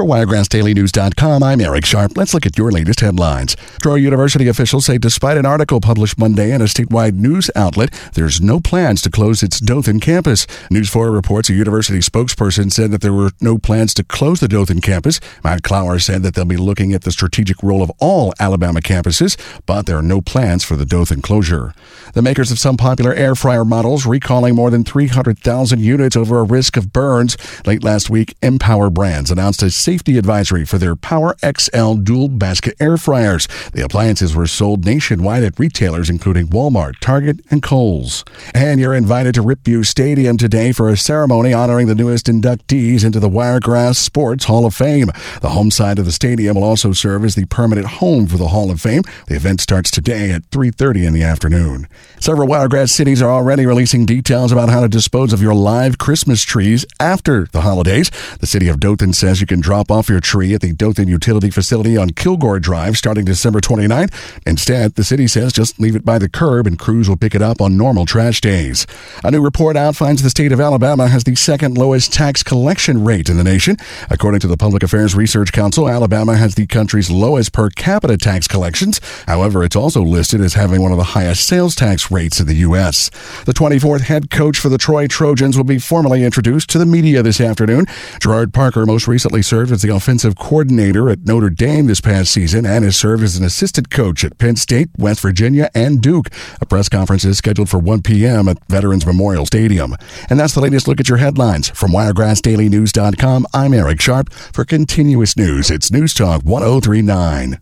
For WiregrassDailyNews.com, I'm Eric Sharp. Let's look at your latest headlines. Troy University officials say despite an article published Monday in a statewide news outlet, there's no plans to close its Dothan campus. News 4 reports a university spokesperson said that there were no plans to close the Dothan campus. Matt Clower said that they'll be looking at the strategic role of all Alabama campuses, but there are no plans for the Dothan closure. The makers of some popular air fryer models recalling more than 300,000 units over a risk of burns. Late last week, Empower Brands announced a safety advisory for their Power XL dual basket air fryers. The appliances were sold nationwide at retailers including Walmart, Target, and Kohl's. And you're invited to Rip Hewes Stadium today for a ceremony honoring the newest inductees into the Wiregrass Sports Hall of Fame. The home side of the stadium will also serve as the permanent home for the Hall of Fame. The event starts today at 3:30 in the afternoon. Several Wiregrass cities are already releasing details about how to dispose of your live Christmas trees after the holidays. The city of Dothan says you can drop off your tree at the Dothan Utility Facility on Kilgore Drive starting December 29th. Instead, the city says just leave it by the curb and crews will pick it up on normal trash days. A new report out finds the state of Alabama has the second lowest tax collection rate in the nation. According to the Public Affairs Research Council, Alabama has the country's lowest per capita tax collections. However, it's also listed as having one of the highest sales tax rates in the U.S. The 24th head coach for the Troy Trojans will be formally introduced to the media this afternoon. Gerard Parker most recently served served as the offensive coordinator at Notre Dame this past season and has served as an assistant coach at Penn State, West Virginia, and Duke. A press conference is scheduled for 1 p.m. at Veterans Memorial Stadium. And that's the latest look at your headlines. From WiregrassDailyNews.com, I'm Eric Sharp. For continuous news, it's News Talk 1039.